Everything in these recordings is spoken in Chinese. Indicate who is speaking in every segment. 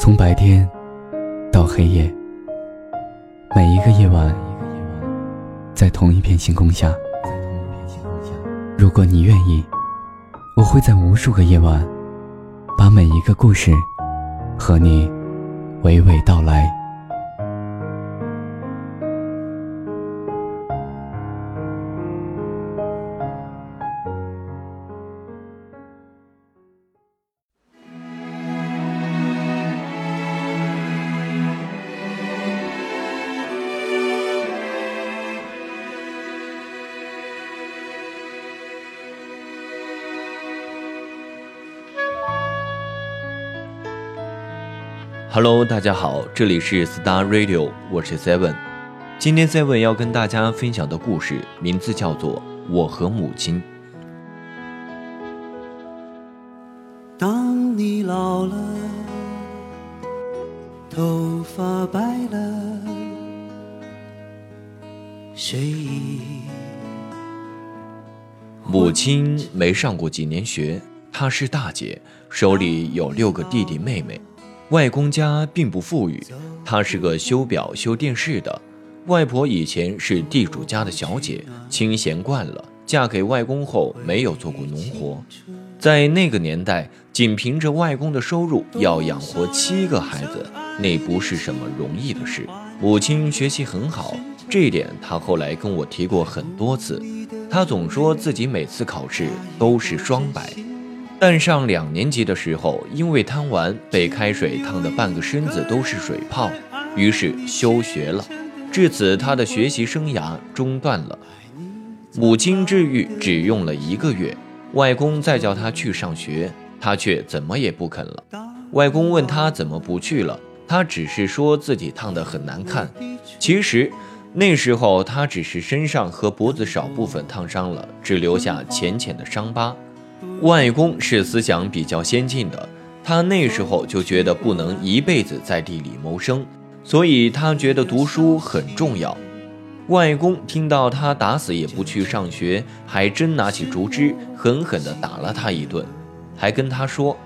Speaker 1: 从白天到黑夜，每一个夜晚，在同一片星空下。如果你愿意，我会在无数个夜晚，把每一个故事和你娓娓道来。
Speaker 2: Hello，大家好，这里是 Star Radio，我是 Seven。今天 Seven 要跟大家分享的故事名字叫做《我和母亲》。
Speaker 3: 当你老了，头发白了，睡意。
Speaker 2: 母亲没上过几年学，她是大姐，手里有六个弟弟妹妹。外公家并不富裕，他是个修表修电视的。外婆以前是地主家的小姐，清闲惯了，嫁给外公后没有做过农活。在那个年代，仅凭着外公的收入要养活七个孩子，那不是什么容易的事。母亲学习很好，这一点她后来跟我提过很多次。她总说自己每次考试都是双百。但上两年级的时候，因为贪玩被开水烫得半个身子都是水泡，于是休学了。至此，他的学习生涯中断了。母亲治愈只用了一个月，外公再叫他去上学，他却怎么也不肯了。外公问他怎么不去了，他只是说自己烫得很难看。其实那时候他只是身上和脖子少部分烫伤了，只留下浅浅的伤疤。外公是思想比较先进的，他那时候就觉得不能一辈子在地里谋生，所以他觉得读书很重要。外公听到他打死也不去上学，还真拿起竹枝狠狠地打了他一顿，还跟他说：“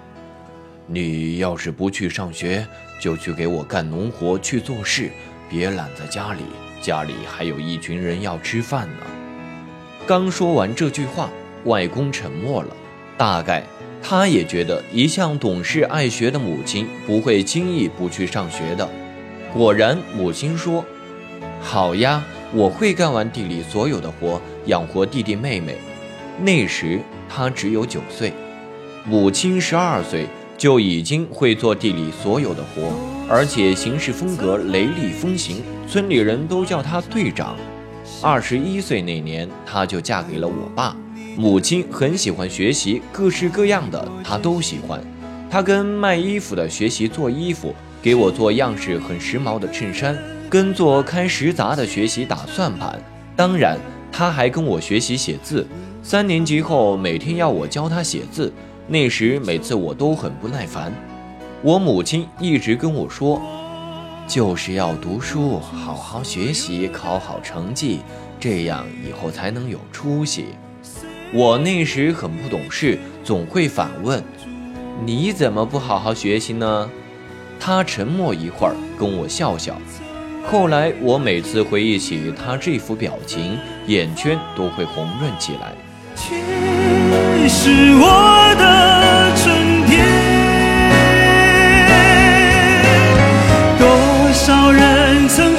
Speaker 2: 你要是不去上学，就去给我干农活去做事，别懒在家里，家里还有一群人要吃饭呢。”刚说完这句话，外公沉默了。大概他也觉得一向懂事爱学的母亲不会轻易不去上学的。果然，母亲说：“好呀，我会干完地里所有的活，养活弟弟妹妹。”那时他只有九岁，母亲十二岁就已经会做地里所有的活，而且行事风格雷厉风行，村里人都叫他队长。二十一岁那年，她就嫁给了我爸。母亲很喜欢学习，各式各样的她都喜欢。她跟卖衣服的学习做衣服，给我做样式很时髦的衬衫；跟做开食杂的学习打算盘。当然，她还跟我学习写字。三年级后，每天要我教她写字。那时每次我都很不耐烦。我母亲一直跟我说，就是要读书，好好学习，考好成绩，这样以后才能有出息。我那时很不懂事，总会反问：“你怎么不好好学习呢？”他沉默一会儿，跟我笑笑。后来我每次回忆起他这副表情，眼圈都会红润起来。
Speaker 3: 是我的春天，多少人曾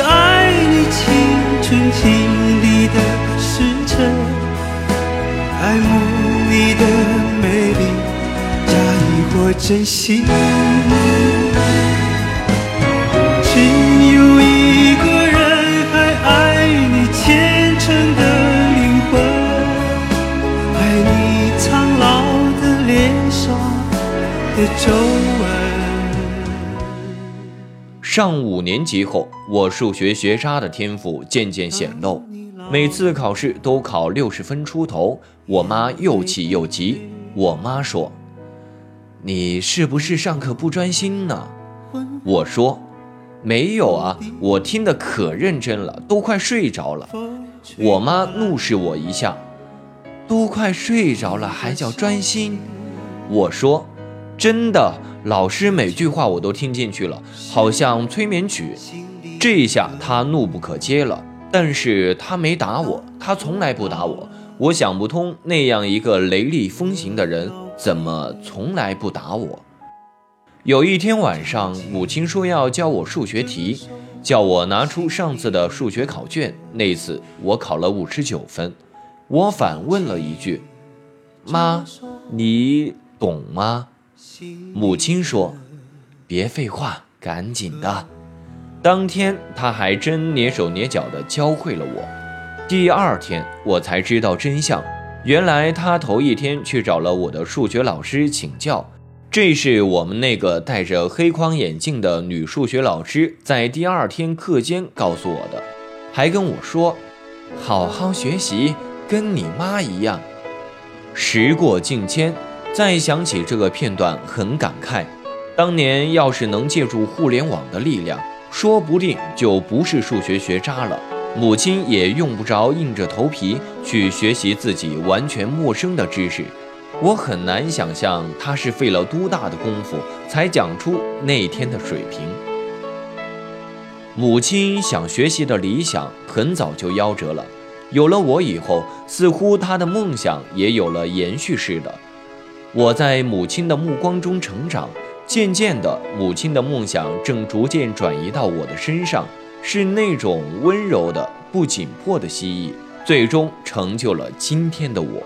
Speaker 3: 意或真心。只有一个人还爱你虔诚的灵魂，爱你苍老的脸上的皱纹。
Speaker 2: 上五年级后，我数学学渣的天赋渐渐显露。每次考试都考六十分出头，我妈又气又急。我妈说：“你是不是上课不专心呢？”我说：“没有啊，我听得可认真了，都快睡着了。”我妈怒视我一下：“都快睡着了还叫专心？”我说：“真的，老师每句话我都听进去了，好像催眠曲。这一下他怒不可遏了，但是他没打我，他从来不打我。我想不通，那样一个雷厉风行的人，怎么从来不打我？有一天晚上，母亲说要教我数学题，叫我拿出上次的数学考卷。那次我考了五十九分，我反问了一句：“妈，你懂吗？”母亲说：“别废话，赶紧的。”当天，他还真蹑手蹑脚地教会了我。第二天我才知道真相，原来他头一天去找了我的数学老师请教。这是我们那个戴着黑框眼镜的女数学老师在第二天课间告诉我的，还跟我说：“好好学习，跟你妈一样。”时过境迁，再想起这个片段，很感慨。当年要是能借助互联网的力量，说不定就不是数学学渣了。母亲也用不着硬着头皮去学习自己完全陌生的知识，我很难想象她是费了多大的功夫才讲出那天的水平。母亲想学习的理想很早就夭折了，有了我以后，似乎她的梦想也有了延续似的。我在母亲的目光中成长，渐渐的，母亲的梦想正逐渐转移到我的身上。是那种温柔的、不紧迫的蜥蜴，最终成就了今天的我。